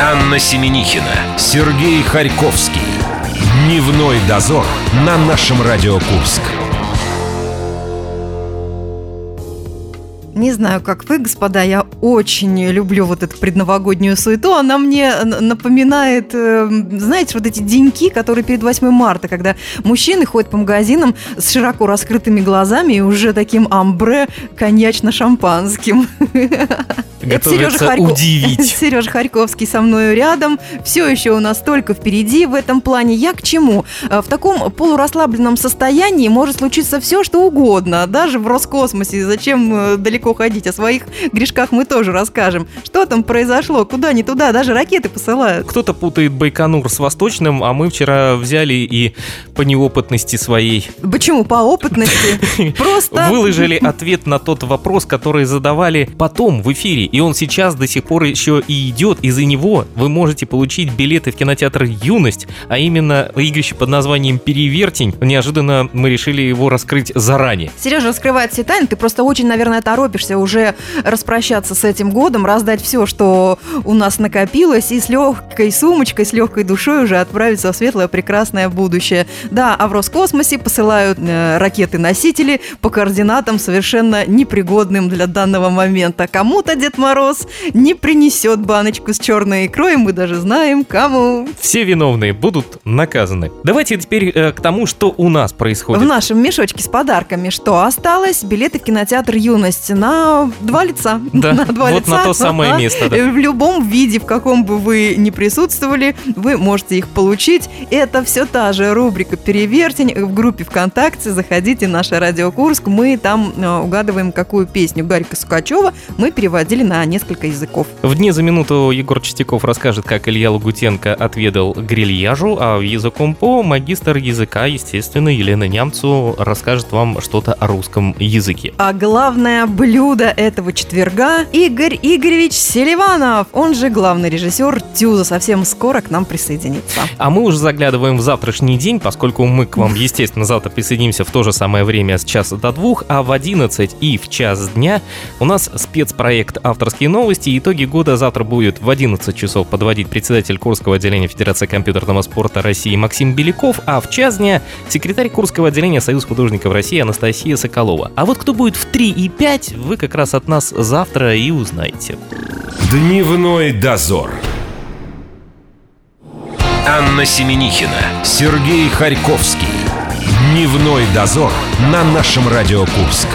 Анна Семенихина, Сергей Харьковский. Дневной дозор на нашем Радио Курск. Не знаю, как вы, господа, я очень люблю вот эту предновогоднюю суету. Она мне напоминает, э, знаете, вот эти деньки, которые перед 8 марта, когда мужчины ходят по магазинам с широко раскрытыми глазами и уже таким амбре коньячно-шампанским. Это Сережа, Харько... удивить. Сережа Харьковский со мной рядом. Все еще у нас только впереди в этом плане. Я к чему? Э, в таком полурасслабленном состоянии может случиться все, что угодно. Даже в Роскосмосе. Зачем э, далеко далеко ходить. О своих грешках мы тоже расскажем. Что там произошло? Куда не туда? Даже ракеты посылают. Кто-то путает Байконур с Восточным, а мы вчера взяли и по неопытности своей... Почему по опытности? Просто... Выложили ответ на тот вопрос, который задавали потом в эфире. И он сейчас до сих пор еще и идет. Из-за него вы можете получить билеты в кинотеатр «Юность», а именно игрище под названием «Перевертень». Неожиданно мы решили его раскрыть заранее. Сережа раскрывает все тайны. Ты просто очень, наверное, торопишься уже распрощаться с этим годом, раздать все, что у нас накопилось, и с легкой сумочкой, с легкой душой уже отправиться в светлое прекрасное будущее. Да, а в Роскосмосе посылают э, ракеты-носители по координатам совершенно непригодным для данного момента. Кому-то Дед Мороз не принесет баночку с черной икрой, мы даже знаем, кому. Все виновные будут наказаны. Давайте теперь э, к тому, что у нас происходит. В нашем мешочке с подарками что осталось? Билеты в кинотеатр «Юность» на два лица. Да, на два вот лица. на то самое место. Да. В любом виде, в каком бы вы ни присутствовали, вы можете их получить. Это все та же рубрика «Перевертень». В группе ВКонтакте заходите, наша радио Курск. Мы там э, угадываем, какую песню Гарика Сукачева мы переводили на несколько языков. В дне за минуту Егор Чистяков расскажет, как Илья Лагутенко отведал грильяжу, а языком по магистр языка, естественно, Елена Нямцу расскажет вам что-то о русском языке. А главное, блюдо этого четверга Игорь Игоревич Селиванов, он же главный режиссер Тюза, совсем скоро к нам присоединится. А мы уже заглядываем в завтрашний день, поскольку мы к вам, естественно, завтра присоединимся в то же самое время с часа до двух, а в 11 и в час дня у нас спецпроект «Авторские новости». Итоги года завтра будет в 11 часов подводить председатель Курского отделения Федерации компьютерного спорта России Максим Беляков, а в час дня секретарь Курского отделения Союз художников России Анастасия Соколова. А вот кто будет в 3 и 5, вы как раз от нас завтра и узнаете. Дневной дозор. Анна Семенихина, Сергей Харьковский. Дневной дозор на нашем Радио Курск.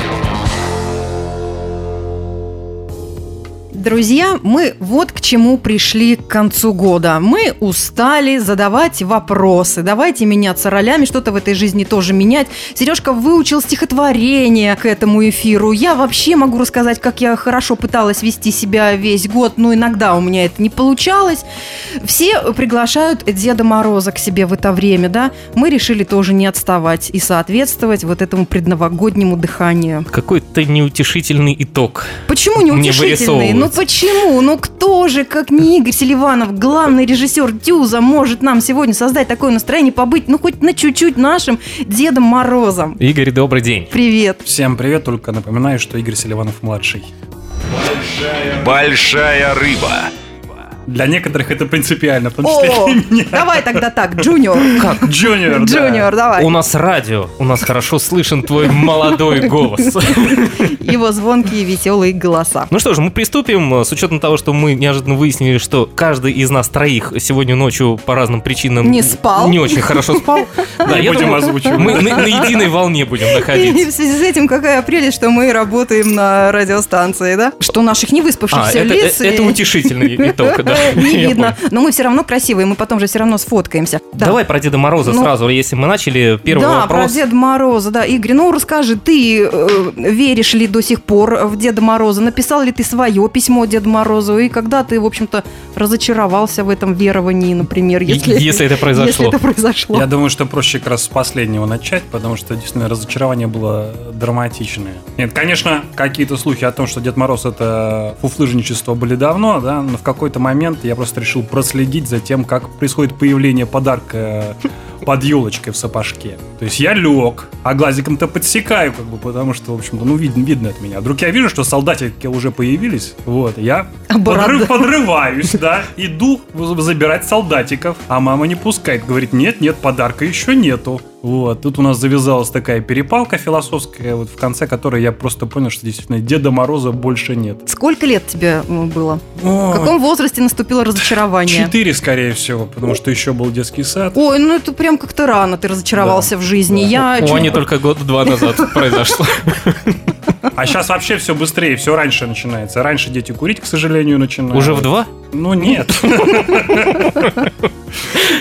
Друзья, мы вот к чему пришли к концу года. Мы устали задавать вопросы. Давайте меняться ролями, что-то в этой жизни тоже менять. Сережка выучил стихотворение к этому эфиру. Я вообще могу рассказать, как я хорошо пыталась вести себя весь год, но иногда у меня это не получалось. Все приглашают Деда Мороза к себе в это время, да? Мы решили тоже не отставать и соответствовать вот этому предновогоднему дыханию. Какой-то неутешительный итог. Почему неутешительный? Ну почему? Ну кто же, как не Игорь Селиванов, главный режиссер Дюза, может нам сегодня создать такое настроение, побыть, ну хоть на чуть-чуть нашим Дедом Морозом? Игорь, добрый день. Привет. Всем привет, только напоминаю, что Игорь Селиванов младший. Большая, Большая рыба. Для некоторых это принципиально, в том числе О, для меня. Давай тогда так, Junior. Как? Junior, Junior, давай. У нас радио, у нас хорошо слышен твой молодой голос. Его звонкие веселые голоса. Ну что ж, мы приступим. С учетом того, что мы неожиданно выяснили, что каждый из нас троих сегодня ночью по разным причинам не спал, не очень хорошо спал. Да, я будем озвучивать. Мы на единой волне будем находиться. И в связи с этим какая прелесть, что мы работаем на радиостанции, да? Что наших невыспавшихся а, лиц. Это утешительный итог, да. не видно. Но мы все равно красивые, мы потом же все равно сфоткаемся. Да. Давай про Деда Мороза ну, сразу, если мы начали первый да, вопрос. Да, про Деда Мороза, да. Игорь, ну расскажи, ты э, веришь ли до сих пор в Деда Мороза? Написал ли ты свое письмо Деду Морозу? И когда ты, в общем-то, разочаровался в этом веровании, например, если, если это произошло? Если это произошло. Я думаю, что проще как раз с последнего начать, потому что действительно разочарование было драматичное. Нет, конечно, какие-то слухи о том, что Дед Мороз это фуфлыжничество были давно, да, но в какой-то момент я просто решил проследить за тем, как происходит появление подарка под елочкой в сапожке. То есть я лег, а глазиком-то подсекаю, как бы, потому что, в общем-то, ну, видно, видно от меня. Вдруг я вижу, что солдатики уже появились, вот, я подрыв, подрываюсь, да, иду забирать солдатиков, а мама не пускает, говорит, нет, нет, подарка еще нету. Вот, тут у нас завязалась такая перепалка философская, вот в конце которой я просто понял, что действительно Деда Мороза больше нет. Сколько лет тебе было? О, в каком возрасте наступило разочарование? Четыре, скорее всего, потому что еще был детский сад. Ой, ну это прям как-то рано ты разочаровался да, в жизни. Да. Я О, чуть... не только год-два назад произошло. А сейчас вообще все быстрее, все раньше начинается. Раньше дети курить, к сожалению, начинают. Уже в два? Ну нет.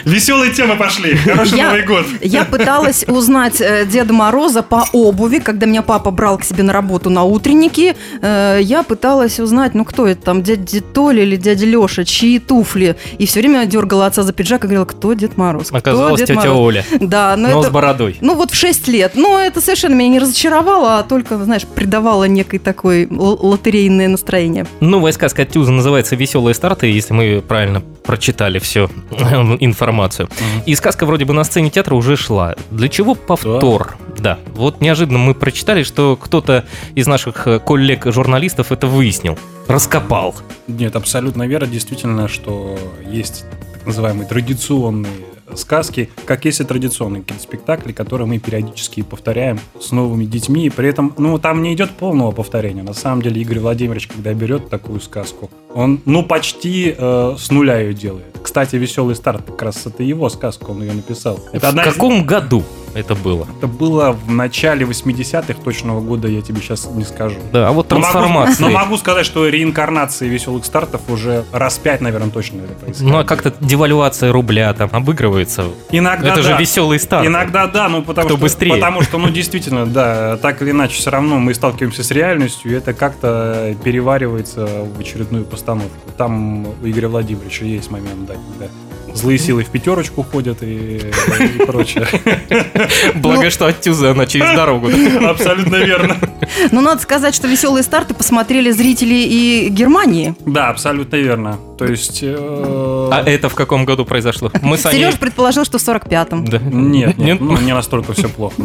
Веселые темы пошли. Хороший я, Новый год. Я пыталась узнать э, Деда Мороза по обуви, когда меня папа брал к себе на работу на утренники. Э, я пыталась узнать, ну кто это там, дядя Толя или дядя Леша, чьи туфли. И все время дергала отца за пиджак и говорила, кто Дед Мороз? Оказалось, Дед тетя Мороз? Оля. Да, но, но это, с бородой. Ну вот в 6 лет. Но это совершенно меня не разочаровало, а только, знаешь, придавало некой такой лотерейное настроение. Новая сказка от Тюза называется «Веселые старты», если мы правильно прочитали всю информацию. Mm-hmm. И сказка вроде бы на сцене театра уже шла. Для чего повтор? Да. да. Вот неожиданно мы прочитали, что кто-то из наших э, коллег-журналистов это выяснил, раскопал. Нет, абсолютно верно. Действительно, что есть так называемые традиционные сказки, как есть и традиционные киноспектакли, которые мы периодически повторяем с новыми детьми. При этом, ну, там не идет полного повторения. На самом деле, Игорь Владимирович, когда берет такую сказку, он, ну, почти э, с нуля ее делает. Кстати, «Веселый старт» как раз это его сказка, он ее написал. Это в каком из... году? Это было? Это было в начале 80-х, точного года я тебе сейчас не скажу. Да, а вот трансформация. Но, но могу сказать, что реинкарнации веселых стартов уже раз пять, наверное, точно это происходит. Ну, а как-то девальвация рубля там обыгрывается. Иногда Это да. же веселый старт. Иногда да, ну потому Кто что... быстрее. Потому что, ну, действительно, да, так или иначе, все равно мы сталкиваемся с реальностью, и это как-то переваривается в очередную постановку. Там у Игоря Владимировича есть момент, да, когда злые силы в пятерочку ходят и, и прочее. Благо, что от Тюза она через дорогу. Абсолютно верно. Ну, надо сказать, что веселые старты посмотрели зрители и Германии. Да, абсолютно верно. То есть... Э... А это в каком году произошло? Мы с Сереж предположил, что в 45-м. Да. Нет, нет, ну, не настолько все плохо.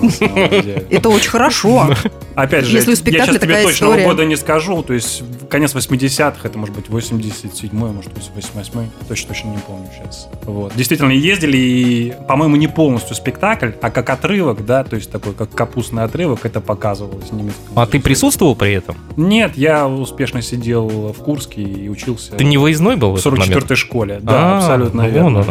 Это очень хорошо. Опять же, Если у я сейчас тебе точного года не скажу, то есть конец 80-х, это может быть 87-й, может быть 88-й, точно точно не помню сейчас. Вот. Действительно, ездили, и, по-моему, не полностью спектакль, а как отрывок, да, то есть такой, как капустный отрывок, это показывалось немецким. А ты присутствовал при этом? Нет, я успешно сидел в Курске и учился. Ты не выездной был в, в 44-й школе, да, а, абсолютно ну, верно.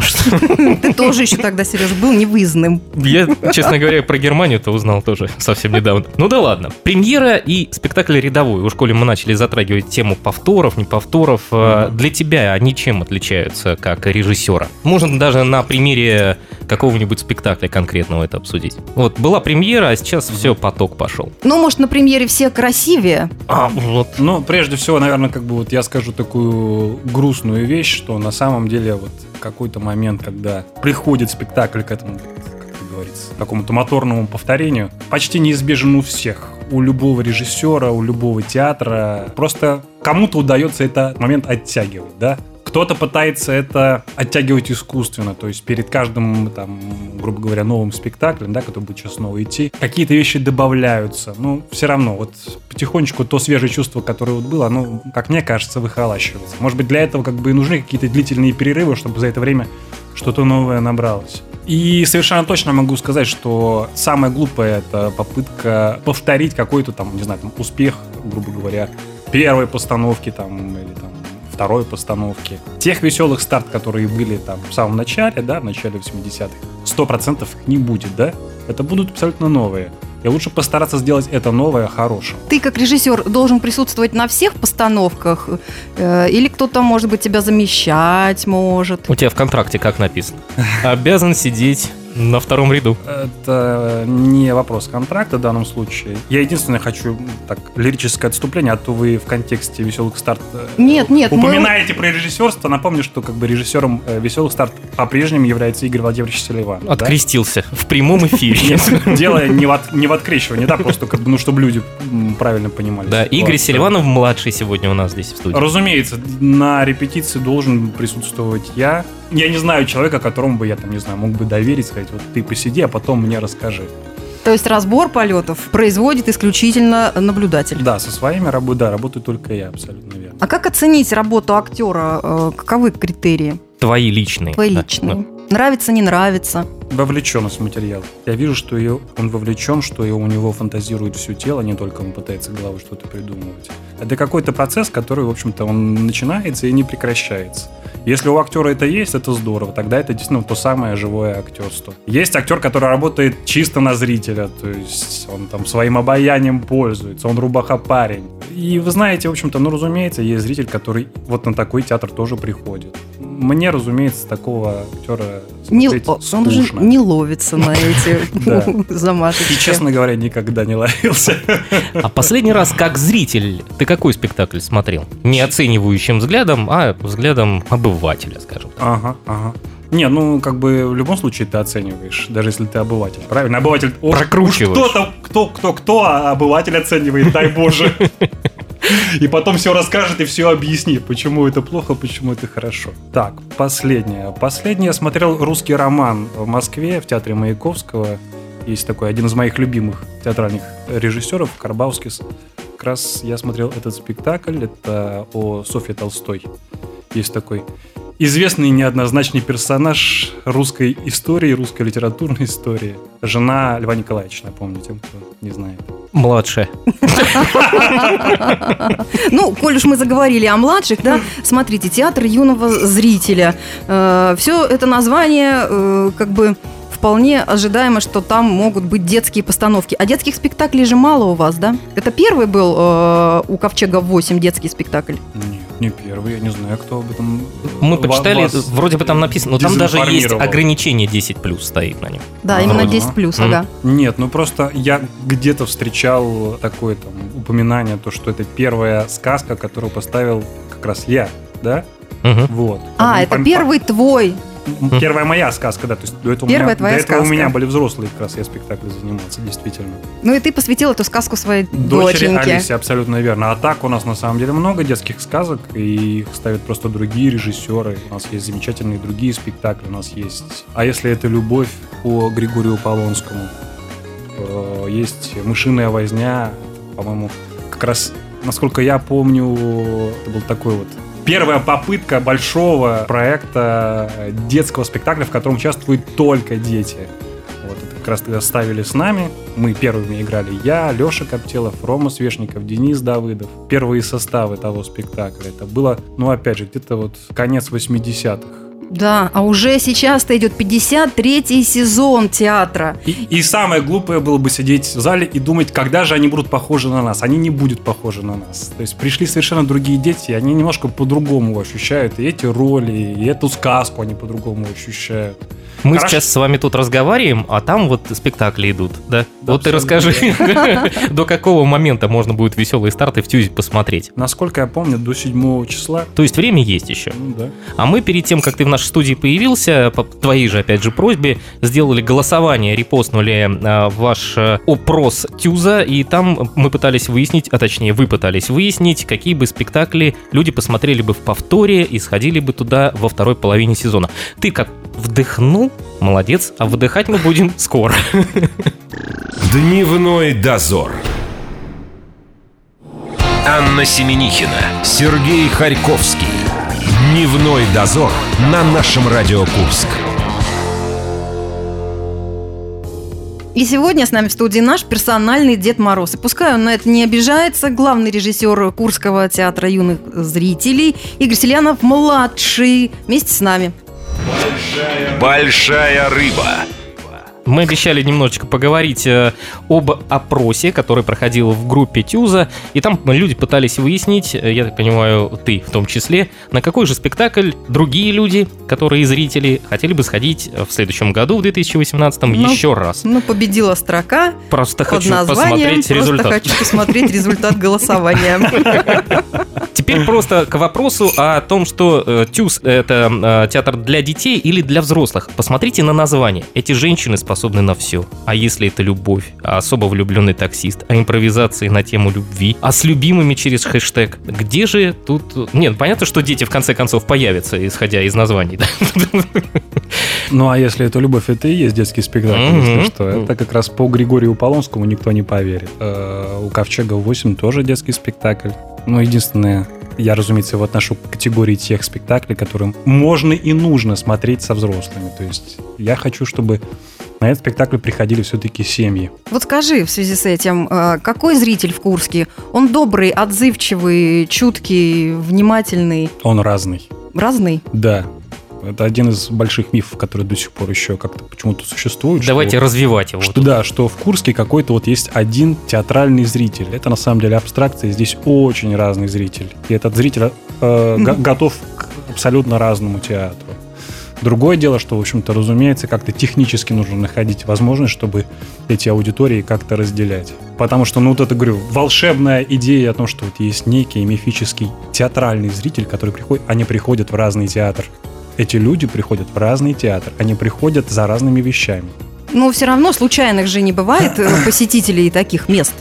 Ты тоже еще тогда, Сереж, был невыездным. Я, честно говоря, про Германию-то узнал тоже совсем недавно. Ну да ладно. Премьера и спектакль рядовой. У школе мы начали затрагивать тему повторов, не повторов. Для тебя они чем отличаются как режиссера? Можно даже на примере какого-нибудь спектакля конкретного это обсудить. Вот, была премьера, а сейчас все, поток пошел. Ну, может, на премьере все красивее? А, вот. Ну, прежде всего, наверное, как бы вот я скажу такую грустную вещь, что на самом деле вот какой-то момент, когда приходит спектакль к этому говорится, какому-то моторному повторению, почти неизбежен у всех. У любого режиссера, у любого театра. Просто кому-то удается этот момент оттягивать, да? Кто-то пытается это оттягивать искусственно, то есть перед каждым, там, грубо говоря, новым спектаклем, да, который будет сейчас снова идти, какие-то вещи добавляются. Ну, все равно, вот потихонечку то свежее чувство, которое вот было, оно, как мне кажется, выхолащивается. Может быть, для этого как бы и нужны какие-то длительные перерывы, чтобы за это время что-то новое набралось. И совершенно точно могу сказать, что самое глупое это попытка повторить какой-то там, не знаю, там, успех, грубо говоря, первой постановки там или там второй постановки. Тех веселых старт, которые были там в самом начале, да, в начале 80-х, 100% их не будет, да? Это будут абсолютно новые. И лучше постараться сделать это новое хорошим. Ты как режиссер должен присутствовать на всех постановках? Э, или кто-то, может быть, тебя замещать может? У тебя в контракте как написано? Обязан сидеть на втором ряду. Это не вопрос контракта в данном случае. Я единственное хочу так лирическое отступление, а то вы в контексте веселых старт э, нет, нет, упоминаете мы... про режиссерство. Напомню, что как бы режиссером э, веселых старт по-прежнему является Игорь Владимирович Селиван. Открестился да? в прямом эфире. Дело не в, не в открещивании, да, просто как бы, ну, чтобы люди правильно понимали. Да, Игорь Селиванов младший сегодня у нас здесь в студии. Разумеется, на репетиции должен присутствовать я. Я не знаю человека, которому бы я там, не знаю, мог бы доверить, сказать, вот ты посиди, а потом мне расскажи. То есть разбор полетов производит исключительно наблюдатель. Да, со своими работами, да, работаю только я, абсолютно верно. А как оценить работу актера? Э, Каковы критерии Твои личные. твои Да, личные? Нравится, не нравится? Вовлеченность в материал. Я вижу, что ее, он вовлечен, что и у него фантазирует все тело, не только он пытается головой что-то придумывать. Это какой-то процесс, который, в общем-то, он начинается и не прекращается. Если у актера это есть, это здорово. Тогда это действительно то самое живое актерство. Есть актер, который работает чисто на зрителя, то есть он там своим обаянием пользуется, он рубаха парень. И вы знаете, в общем-то, ну, разумеется, есть зритель, который вот на такой театр тоже приходит. Мне, разумеется, такого актера Не, смотреть он скучно. не ловится на эти замашечки. И, честно говоря, никогда не ловился. А последний раз, как зритель, ты какой спектакль смотрел? Не оценивающим взглядом, а взглядом обывателя, скажем так. Ага, ага. Не, ну, как бы в любом случае ты оцениваешь, даже если ты обыватель. Правильно? Обыватель... уж- Прокручиваешь. Кто-то, кто, кто, кто, а обыватель оценивает, дай боже. И потом все расскажет и все объяснит, почему это плохо, почему это хорошо. Так, последнее. Последнее я смотрел русский роман в Москве, в театре Маяковского. Есть такой один из моих любимых театральных режиссеров, Карбаускис. Как раз я смотрел этот спектакль. Это о Софье Толстой. Есть такой известный неоднозначный персонаж русской истории, русской литературной истории. Жена Льва Николаевича, напомню тем, кто не знает. Младшая. Ну, коль уж мы заговорили о младших, да, смотрите, театр юного зрителя. Все это название э, как бы вполне ожидаемо, что там могут быть детские постановки. А детских спектаклей же мало у вас, да? Это первый был э, у Ковчега 8 детский спектакль. Нет, не первый, я не знаю, кто об этом... э, Мы почитали, вас вроде бы там написано, но там даже есть ограничение 10 плюс стоит на нем. Да, Ага. именно 10 плюс, ага. Нет, ну просто я где-то встречал такое там упоминание, то, что это первая сказка, которую поставил как раз я, да? Мгм. Вот. А, Пом- это пом- первый твой. Первая моя сказка, да. То есть до этого, Первая у меня, твоя до этого у сказка. меня были взрослые как раз я спектакли занимался, действительно. Ну и ты посвятил эту сказку своей Дочери доченьке. Алисе, абсолютно верно. А так у нас на самом деле много детских сказок, и их ставят просто другие режиссеры. У нас есть замечательные другие спектакли, у нас есть... А если это «Любовь» по Григорию Полонскому, э, есть «Мышиная возня», по-моему, как раз, насколько я помню, это был такой вот Первая попытка большого проекта детского спектакля, в котором участвуют только дети. Вот это как раз тогда ставили с нами. Мы первыми играли я, Леша Коптелов, Рома Свешников, Денис Давыдов. Первые составы того спектакля. Это было, ну опять же, где-то вот конец 80-х. Да, а уже сейчас-то идет 53-й сезон театра. И, и самое глупое было бы сидеть в зале и думать, когда же они будут похожи на нас. Они не будут похожи на нас. То есть пришли совершенно другие дети, и они немножко по-другому ощущают и эти роли, и эту сказку они по-другому ощущают. Мы Хорошо. сейчас с вами тут разговариваем, а там вот спектакли идут, да? Да, вот ты расскажи, до какого момента можно будет веселые старты в Тюзе посмотреть? Насколько я помню, до 7 числа. То есть время есть еще. Ну да. А мы перед тем, как ты в нашей студии появился, по твоей же, опять же, просьбе, сделали голосование, репостнули а, ваш а, опрос Тюза, и там мы пытались выяснить, а точнее вы пытались выяснить, какие бы спектакли люди посмотрели бы в повторе и сходили бы туда во второй половине сезона. Ты как вдохнул, молодец, а выдыхать мы будем скоро. Дневной дозор. Анна Семенихина, Сергей Харьковский. Дневной дозор на нашем Радио Курск. И сегодня с нами в студии наш персональный Дед Мороз. И пускай он на это не обижается, главный режиссер Курского театра юных зрителей Игорь Селянов-младший вместе с нами. Большая рыба. Мы обещали немножечко поговорить э, об опросе, который проходил в группе Тюза, и там люди пытались выяснить, э, я так понимаю, ты в том числе, на какой же спектакль другие люди, которые зрители, хотели бы сходить в следующем году, в 2018, Ну, еще раз. Ну, победила строка Просто под хочу названием посмотреть «Просто результат. хочу посмотреть результат голосования». Теперь просто к вопросу о том, что э, ТЮЗ — это театр для детей или для взрослых. Посмотрите на название. Эти женщины способны способны на все. А если это любовь, а особо влюбленный таксист, а импровизации на тему любви, а с любимыми через хэштег, где же тут... Нет, понятно, что дети в конце концов появятся, исходя из названий, да? Ну, а если это любовь, это и есть детский спектакль, Мгм. если что. Это как раз по Григорию Полонскому никто не поверит. Э, У Ковчега 8 тоже детский спектакль. Но единственное, я, разумеется, его отношу к категории тех спектаклей, которым можно и нужно смотреть со взрослыми. То есть я хочу, чтобы на этот спектакль приходили все-таки семьи. Вот скажи в связи с этим, э, какой зритель в Курске? Он добрый, отзывчивый, чуткий, внимательный, Он разный. разный? Да. Это один из больших мифов, который до сих пор еще как-то почему-то существует. что- Давайте развивать его. Что да, что в Курске какой-то вот есть один театральный зритель. Это на самом деле абстракция, здесь очень разный зритель. И этот зритель э, го- готов к абсолютно разному театру. Другое дело, что, в общем-то, разумеется, как-то технически нужно находить возможность, чтобы эти аудитории как-то разделять. Потому что, ну, вот это, говорю, волшебная идея о том, что вот есть некий мифический театральный зритель, который приходит, они приходят в разный театр. Эти люди приходят в разный театр, они приходят за разными вещами. Но все равно случайных же не бывает э, посетителей таких мест.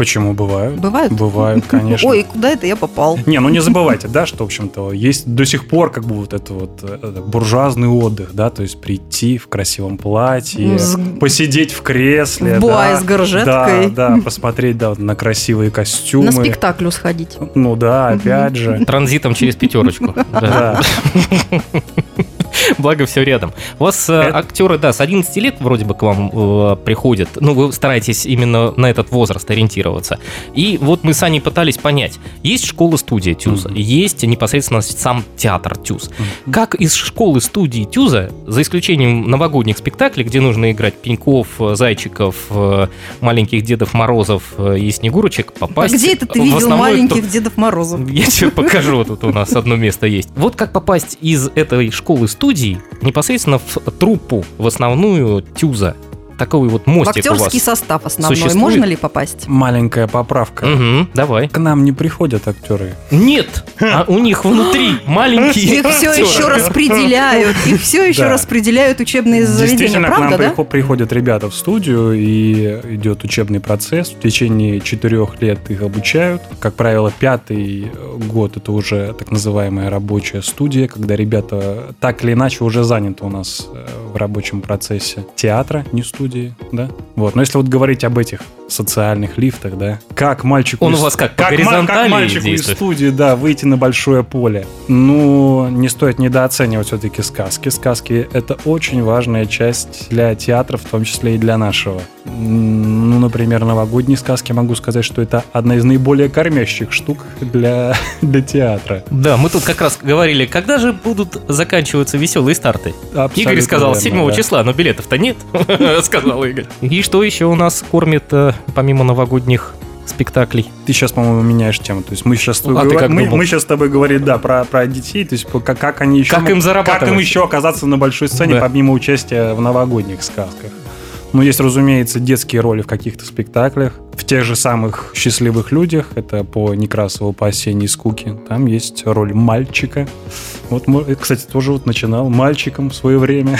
Почему бывают? Бывают? Бывают, конечно. Ой, куда это я попал? Не, ну не забывайте, да, что, в общем-то, есть до сих пор как бы вот это вот э, это буржуазный отдых, да, то есть прийти в красивом платье, С- посидеть в кресле, В боа да, с горжеткой. Да, да, посмотреть, да, на красивые костюмы. На спектакль сходить. Ну да, опять же. Транзитом через пятерочку. Да. Благо все рядом. У вас э, Это- актеры, да, с 11 лет вроде бы к вам э, приходят. Ну, вы стараетесь именно на этот возраст ориентироваться. И вот мы с Аней пытались понять. Есть школа-студия Тюза, Мгм. есть непосредственно сам театр Тюз. Как из школы-студии Тюза, за исключением новогодних спектаклей, где нужно играть пеньков, э, зайчиков, э, маленьких Дедов Морозов и Снегурочек, А попасть... где это ты в видел основной маленьких Дедов Морозов? я тебе покажу, тут у нас одно место есть. Вот как попасть из этой школы-студии непосредственно в труппу, в основную Тюза. Такой вот мостик у вас. актерский состав основной. существует? Можно ли попасть? Маленькая поправка. Мгм, давай. К нам не приходят актеры. Нет, а у них внутри маленькие Их все еще распределяют. Их все еще распределяют учебные заведения. Действительно, к нам Правда, приходят ребята в студию, и идет учебный процесс. В течение четырех лет их обучают. Как правило, пятый год это уже так называемая рабочая студия, когда ребята так или иначе уже заняты у нас э, в рабочем процессе театра, не студии, да? Вот. Но если вот говорить об этих социальных лифтах, да, как мальчику... Он из- у вас как, по ма- горизонтали как мальчику из действует? студии, да, выйти на большое поле. Ну, не стоит недооценивать все-таки сказки. Сказки — это очень важная часть для театра, в том числе и для нашего. Ну, например, новогодние сказки, могу сказать, что это одна из наиболее кормящих штук для, для театра. Да, мы тут как раз говорили, когда же будут заканчиваться веселые старты. Абсолютно Игорь сказал верно, 7 да. числа, но билетов-то нет, сказал Игорь. И что еще у нас кормит э, помимо новогодних спектаклей? Ты сейчас, по-моему, меняешь тему. То есть мы сейчас, А как мы, думал? мы сейчас с тобой говорим, да, про, про детей, то есть как, как они еще... Как им зарабатывать? Как им еще оказаться на большой сцене, Да. помимо участия в новогодних сказках. Ну, есть, разумеется, детские роли в каких-то спектаклях. В тех же самых «Счастливых людях», это по Некрасову, по «Осенней скуке», там есть роль мальчика. Вот, э, кстати, тоже вот начинал мальчиком в свое время.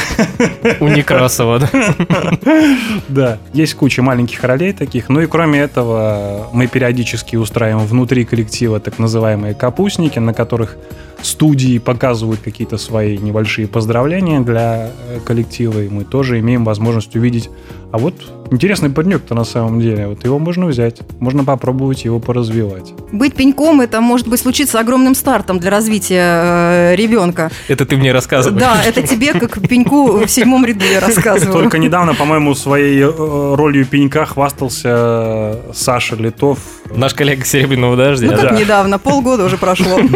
У Некрасова, да? Да, есть куча маленьких ролей таких. Ну и кроме этого, мы периодически устраиваем внутри коллектива так называемые капустники, на которых студии показывают какие-то свои небольшие поздравления для э, коллектива, и мы тоже имеем возможность увидеть. А вот интересный паренек-то на самом деле, вот его можно взять, можно попробовать его поразвивать. Быть пеньком, это может быть случиться огромным стартом для развития э, ребенка. Это ты мне рассказываешь. Да, это тебе, как пеньку в седьмом ряду я рассказываю. Только недавно, по-моему, своей э, ролью пенька хвастался Саша Литов. Наш коллега Серебряного Ну дождя. как да. недавно, полгода уже прошло.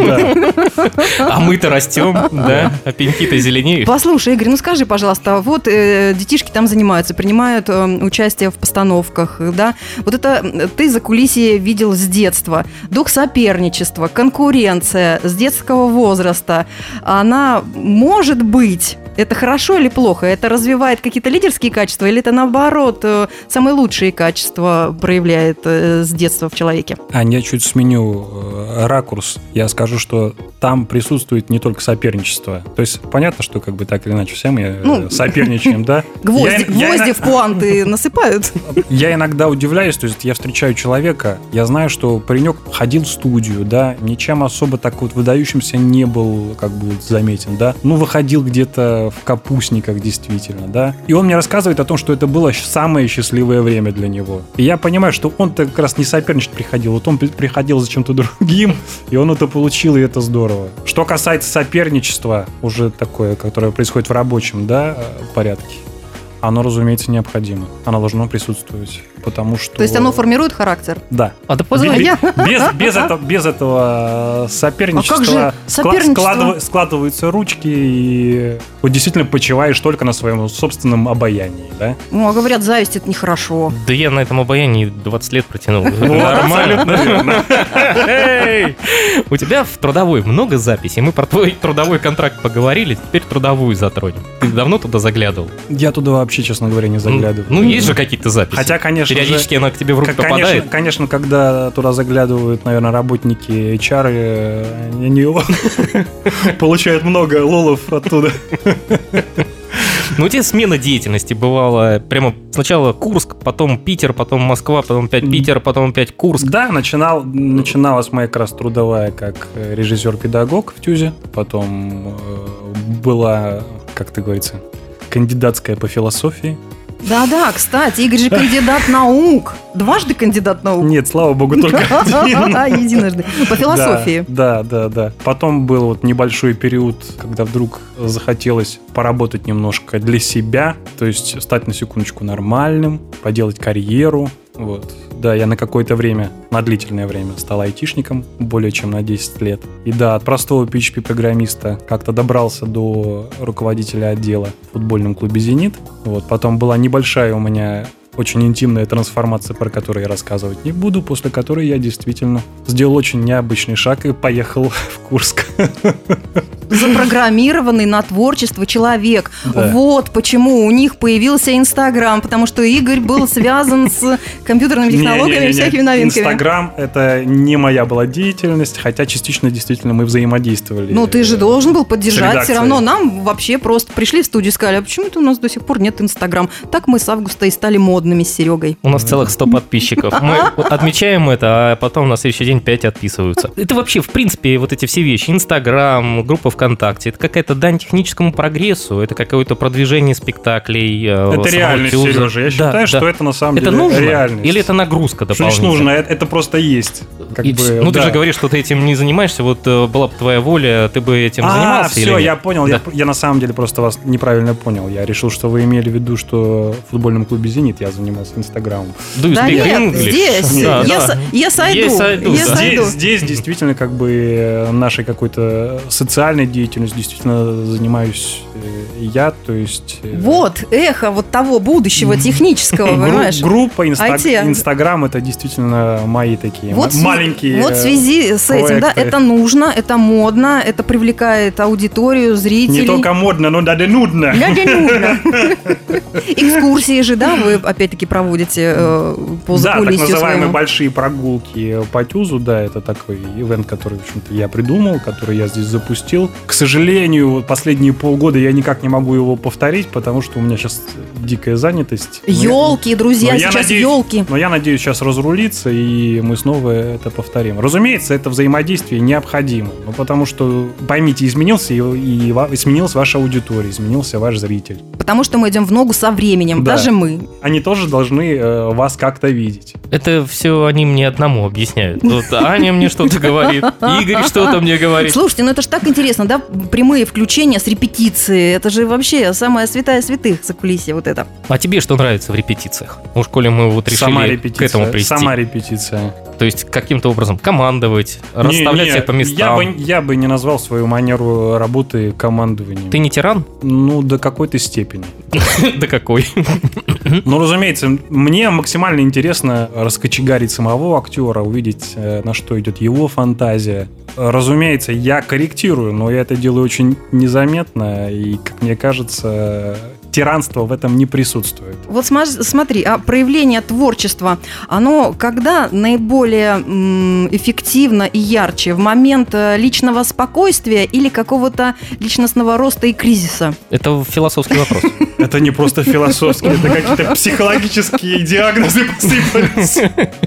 А мы-то растем, да? А пеньки-то зеленеют. Послушай, Игорь, ну скажи, пожалуйста, вот э, детишки там занимаются, принимают э, участие в постановках, да? Вот это ты за кулисье видел с детства. Дух соперничества, конкуренция с детского возраста, она может быть Это хорошо или плохо? Это развивает какие-то лидерские качества или это наоборот э, самые лучшие качества проявляет э, с детства в человеке? Ань, я чуть сменю э, ракурс. Я скажу, что там присутствует не только соперничество. То есть понятно, что как бы так или иначе все мы Ну, соперничаем, да? Гвозди, Я- я гвозди ина- в пуанты насыпают. Я иногда удивляюсь, то есть я встречаю человека, я знаю, что паренек ходил в студию, да, ничем особо так вот выдающимся не был, как бы заметен, да. Ну, выходил где-то в капустниках, действительно, да. И он мне рассказывает о том, что это было самое счастливое время для него. И я понимаю, что он-то как раз не соперничать приходил, вот он при- приходил за чем-то другим, и он это получил, и это здорово. Что касается соперничества, уже такое, которое происходит в рабочем, да, э, порядке, оно, разумеется, необходимо. Оно должно присутствовать. Потому что... То есть оно формирует характер. Да. А да я- Без, без, этого, без этого соперничества, А как же соперничество? складыва- складываются ручки, и вот действительно почиваешь только на своем собственном обаянии, да? Ну, а говорят, зависть это нехорошо. Да я на этом обаянии 20 лет протянул. Эй! У тебя в трудовой много записей. Мы про твой трудовой контракт поговорили, теперь трудовую затронем. Ты давно туда заглядывал? Я туда вообще, честно говоря, не заглядываю. Ну, есть же какие-то записи. Хотя, конечно Периодически она к тебе в руки К- Конечно, попадает. конечно, когда туда заглядывают, наверное, работники HR, э, они получают много лолов оттуда. Ну, у тебя смена деятельности бывала прямо сначала Курск, потом Питер, потом Москва, потом опять Питер, потом опять Курск. Да, начинал, начиналась моя как раз трудовая как режиссер-педагог в ТЮЗе. Потом э, была, как ты говорится, кандидатская по философии. Да-да, кстати, Игорь же кандидат наук. Дважды кандидат наук. Нет, слава богу, только один. Единожды. По философии. Да, да, да. Потом был вот небольшой период, когда вдруг захотелось поработать немножко для себя, то есть стать на секундочку нормальным, поделать карьеру. Вот. Да, я на какое-то время, на длительное время стал айтишником, более чем на 10 лет. И да, от простого PHP-программиста как-то добрался до руководителя отдела в футбольном клубе «Зенит». Вот. Потом была небольшая у меня очень интимная трансформация, про которую я рассказывать не буду, после которой я действительно сделал очень необычный шаг и поехал в Курск. Запрограммированный на творчество человек. Да. Вот почему у них появился Инстаграм, потому что Игорь был связан с компьютерными технологиями и всякими новинками. Инстаграм — это не моя была деятельность, хотя частично действительно мы взаимодействовали. Ну, ты же должен был поддержать. Все равно нам вообще просто пришли в студию и сказали, а почему-то у нас до сих пор нет Инстаграм. Так мы с августа и стали модными с Серегой. У нас целых 100 подписчиков. Мы отмечаем это, а потом на следующий день 5 отписываются. Это вообще, в принципе, вот эти все вещи. Инстаграм, группа ВКонтакте. Это какая-то дань техническому прогрессу. Это какое-то продвижение спектаклей. э, Это реальность. Сережа. Я Да, считаю, да. что это на самом Это деле нужно? реальность. Или это нагрузка Что дополнительная? нужно? Это, это просто есть. Как И бы, ну, ты да. же говоришь, что ты этим не занимаешься. Вот э, была бы твоя воля, ты бы этим а, занимался или все, я понял. Да. Я, я на самом деле просто вас неправильно понял. Я решил, что вы имели в виду, что в футбольном клубе «Зенит» я занимался Инстаграмом. Да нет, здесь. Да, я, да. со- я сойду. Я сойду, я да. сойду. Здесь, здесь действительно как бы нашей какой-то социальной деятельностью действительно занимаюсь э, я, то есть... э, Вот, эхо вот того будущего технического, понимаешь? Группа IT. Инстаграм это действительно мои такие маленькие. Вот в связи с этим, да, это нужно, это модно, это привлекает аудиторию, зрителей. Не только модно, но даже нудно. Да, да, нужно. Экскурсии же, да, вы опять-таки проводите э, по Да, так называемые большие прогулки по Тюзу, да, это такой ивент, который, в общем-то, я придумал, который я здесь запустил. К сожалению, вот последние полгода я никак не могу его повторить, потому что у меня сейчас дикая занятость. Я- Елки, друзья, но сейчас елки. Но я надеюсь сейчас разрулиться, и мы снова это повторим. Разумеется, это взаимодействие необходимо. Ну, потому что, поймите, изменился и, и ва- изменилась ваша аудитория, изменился ваш зритель. Потому что мы идем в ногу со временем, Да. даже мы. Они тоже должны э, вас как-то видеть. Это все они мне одному объясняют. Вот Аня мне что-то говорит, Игорь что-то мне говорит. Слушайте, ну это ж так интересно, да? Прямые включения с репетиции. Это же вообще самая святая святых за кулисье вот это. А тебе что нравится в репетициях? Уж коли мы вот решили сама к этому прийти. Сама репетиция. То есть каким-то образом командовать, расставлять Не, всех по не, местам. Я бы, я бы не назвал свою манеру работы командованием. Ты не тиран? Ну, до какой-то степени. Да какой? Ну, разумеется, мне максимально интересно раскочегарить самого актера, увидеть, э, на что идет его фантазия. Разумеется, я корректирую, но я это делаю очень незаметно, и, как мне кажется, тиранство в этом не присутствует. Вот смотри, а проявление творчества, оно когда наиболее эффективно и ярче? В момент э, личного спокойствия или какого-то личностного роста и кризиса? Это философский вопрос. Это не просто философские, это какие-то психологические диагнозы посыпались.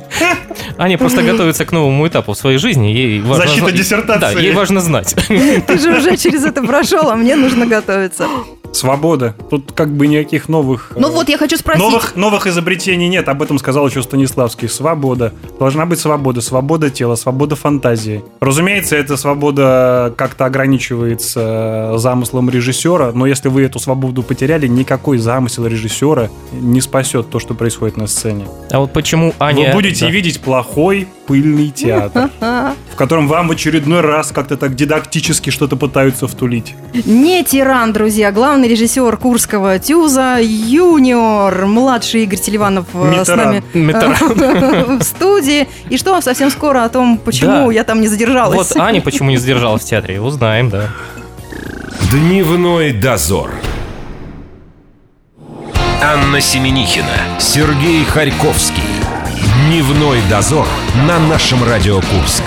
Аня просто готовится к новому этапу в своей жизни. Ей важно Защита знать- диссертации. Да, ей важно знать. Ты же уже через это прошел, а мне нужно готовиться. Свобода. Тут как бы никаких новых... Ну э, вот, я хочу спросить. Новых, новых изобретений нет, об этом сказал еще Станиславский. Свобода. Должна быть свобода. Свобода тела, свобода фантазии. Разумеется, эта свобода как-то ограничивается замыслом режиссера, но если вы эту свободу потеряли, никакой замысел режиссера не спасет то, что происходит на сцене. А вот почему Аня... вы будете Да. видеть плохой пыльный театр, в котором вам в очередной раз как-то так дидактически что-то пытаются втулить. Не тиран, друзья. Главный режиссер Курского Тюза, юниор, младший Игорь Селиванов э, с нами Митеран. в студии. И что совсем скоро о том, почему Да. я там не задержалась. Вот Аня почему не задержалась в театре, узнаем, да. Дневной дозор. Анна Семенихина, Сергей Харьковский. Дневной дозор на нашем Радио Курск.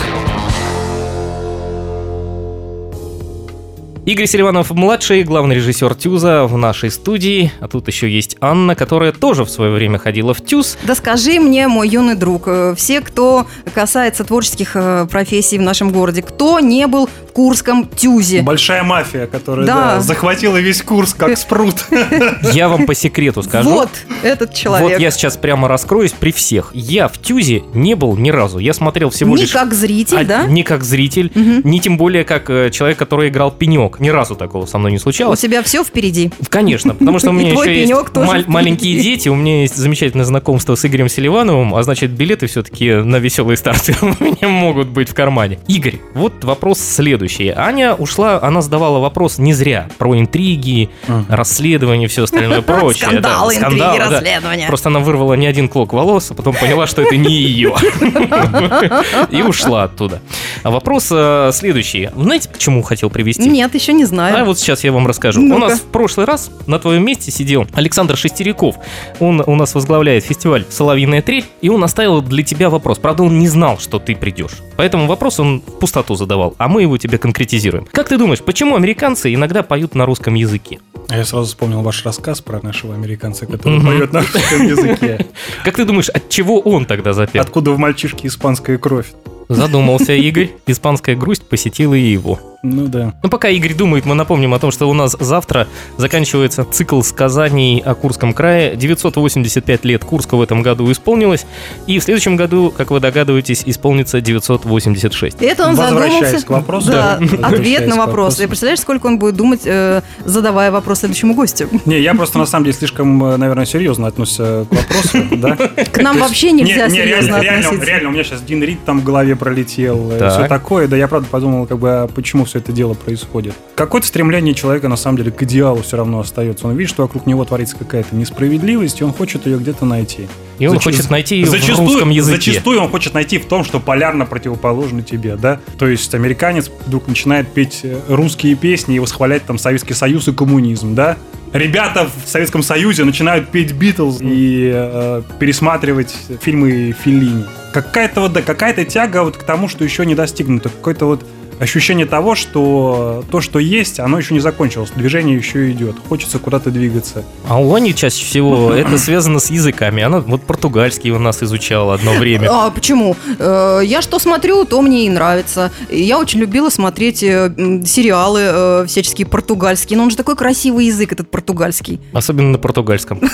Игорь Селиванов-младший, главный режиссер Тюза в нашей студии. А тут еще есть Анна, которая тоже в свое время ходила в Тюз. Да скажи мне, мой юный друг, э, все, кто касается творческих э, профессий в нашем городе, кто не был Курском Тюзе? Большая мафия, которая Да. да, захватила весь курс как спрут. Я вам по секрету скажу. Вот этот человек. Вот я сейчас прямо раскроюсь при всех. Я в Тюзе не был ни разу. Я смотрел всего Не лишь... как зритель, А, да? Не как зритель, не тем более как э, человек, который играл пенек. Ни разу такого со мной не У случалось. тебя все впереди. Конечно, потому что у меня еще есть мал- маленькие дети, у меня есть замечательное знакомство с Игорем Селивановым, а значит билеты все-таки на веселые старты у меня могут быть в кармане. Игорь, вот вопрос следующий. Аня ушла, она задавала вопрос не зря, про интриги, расследования, все остальное прочее. да, Скандалы, интриги, скандалы, да. расследования. Просто она вырвала не один клок волос, а потом поняла, что это не ее. И ушла оттуда. А вопрос э, следующий. Знаете, к чему хотел привести? Нет, еще не знаю. А вот сейчас я вам расскажу. У нас в прошлый раз на твоем месте сидел Александр Шестеряков. Он у нас возглавляет фестиваль «Соловьиная трель», и он оставил для тебя вопрос. Правда, он не знал, что ты придешь. Поэтому вопрос он в пустоту задавал, а мы его тебе конкретизируем. Как ты думаешь, почему американцы иногда поют на русском языке? А Я сразу вспомнил ваш рассказ про нашего американца, который Мгм. поет на русском языке. Как ты думаешь, от чего он тогда запел? Откуда в мальчишке испанская кровь? Задумался Игорь. Испанская грусть посетила и его. Ну да. Ну, пока Игорь думает, мы напомним о том, что у нас завтра заканчивается цикл сказаний о Курском крае. 985 лет Курска в этом году исполнилось. И в следующем году, как вы догадываетесь, исполнится 986. Это он Возвращаясь задумался. к вопросу. Да, Да. ответ на вопрос. И представляешь, сколько он будет думать, э, задавая вопрос следующему гостю? Не, я просто на самом деле слишком, э, наверное, серьезно относюсь к вопросу, да? К нам вообще нельзя Не, не, серьезно реально, реально, относиться. реально, у меня сейчас Дин Рид там в голове пролетел, все такое. Да я правда подумал, как бы, а почему все это дело происходит. Какое-то стремление человека, на самом деле, к идеалу все равно остается. Он видит, что вокруг него творится какая-то несправедливость, и он хочет ее где-то найти. И он Зача- хочет найти ее в зачастую, русском языке. Зачастую он хочет найти в том, что полярно противоположно тебе, да? То есть американец вдруг начинает петь э, русские песни и восхвалять там Советский Союз и коммунизм, да? Ребята в Советском Союзе начинают петь Битлз и э, пересматривать фильмы Феллини. Какая-то вот, да, какая-то тяга вот к тому, что еще не достигнуто. Какое-то вот ощущение того, что то, что есть, оно еще не закончилось. Движение еще идет. Хочется куда-то двигаться. А у Ани чаще всего это связано с языками. Она вот португальский у нас изучала одно время. А почему? Э, Я что смотрю, то мне и нравится. Я очень любила смотреть э, сериалы э, всяческие португальские. Но он же такой красивый язык, этот португальский. Особенно на португальском.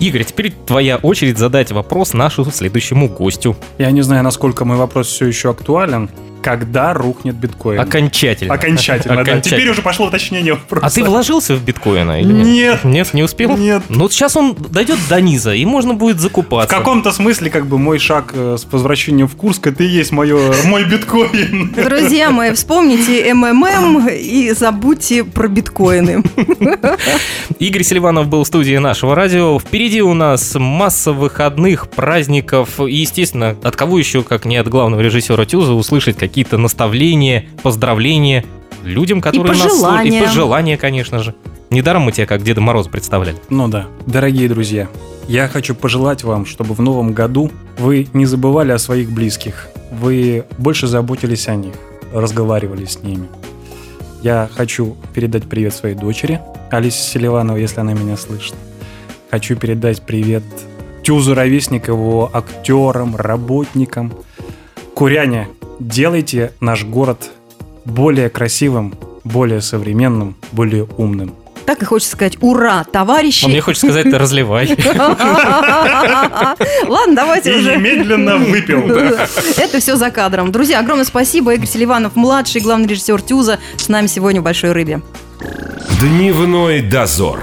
Игорь, теперь твоя очередь задать вопрос нашему следующему гостю. Я не знаю, насколько мой вопрос все еще актуален. Когда рухнет биткоин. Окончательно. Окончательно, да. Окончательно. Теперь уже пошло уточнение вопроса. А ты вложился в биткоина или нет? Нет. Нет, не успел? Нет. Ну сейчас он дойдет до низа, и можно будет В закупаться. каком-то смысле, как бы, мой шаг э, с возвращением в Курск, это и есть мое, мой биткоин. Друзья мои, вспомните МММ и забудьте про биткоины. Игорь Селиванов был в студии нашего радио. Впереди у нас масса выходных, праздников. И, естественно, от кого еще, как не от главного режиссера Тюза, услышать какие-то наставления, поздравления людям, которые нас слушают. пожелания. И пожелания, конечно же. Недаром мы тебя как Деда Мороз представляли. Ну да. Дорогие друзья, я хочу пожелать вам, чтобы в новом году вы не забывали о своих близких. Вы больше заботились о них, разговаривали с ними. Я хочу передать привет своей дочери, Алисе Селивановой, если она меня слышит. Хочу передать привет Тюзу Ровесникову, актерам, работникам. Куряне, делайте наш город более красивым, более современным, более умным. Так и хочется сказать «Ура, товарищи!» А мне хочется сказать, разливай. Ладно, давайте И уже. немедленно выпил. Это все за кадром. Друзья, огромное спасибо. Игорь Селиванов, младший главный режиссер Тюза, с нами сегодня в «Большой рыбе». Дневной дозор.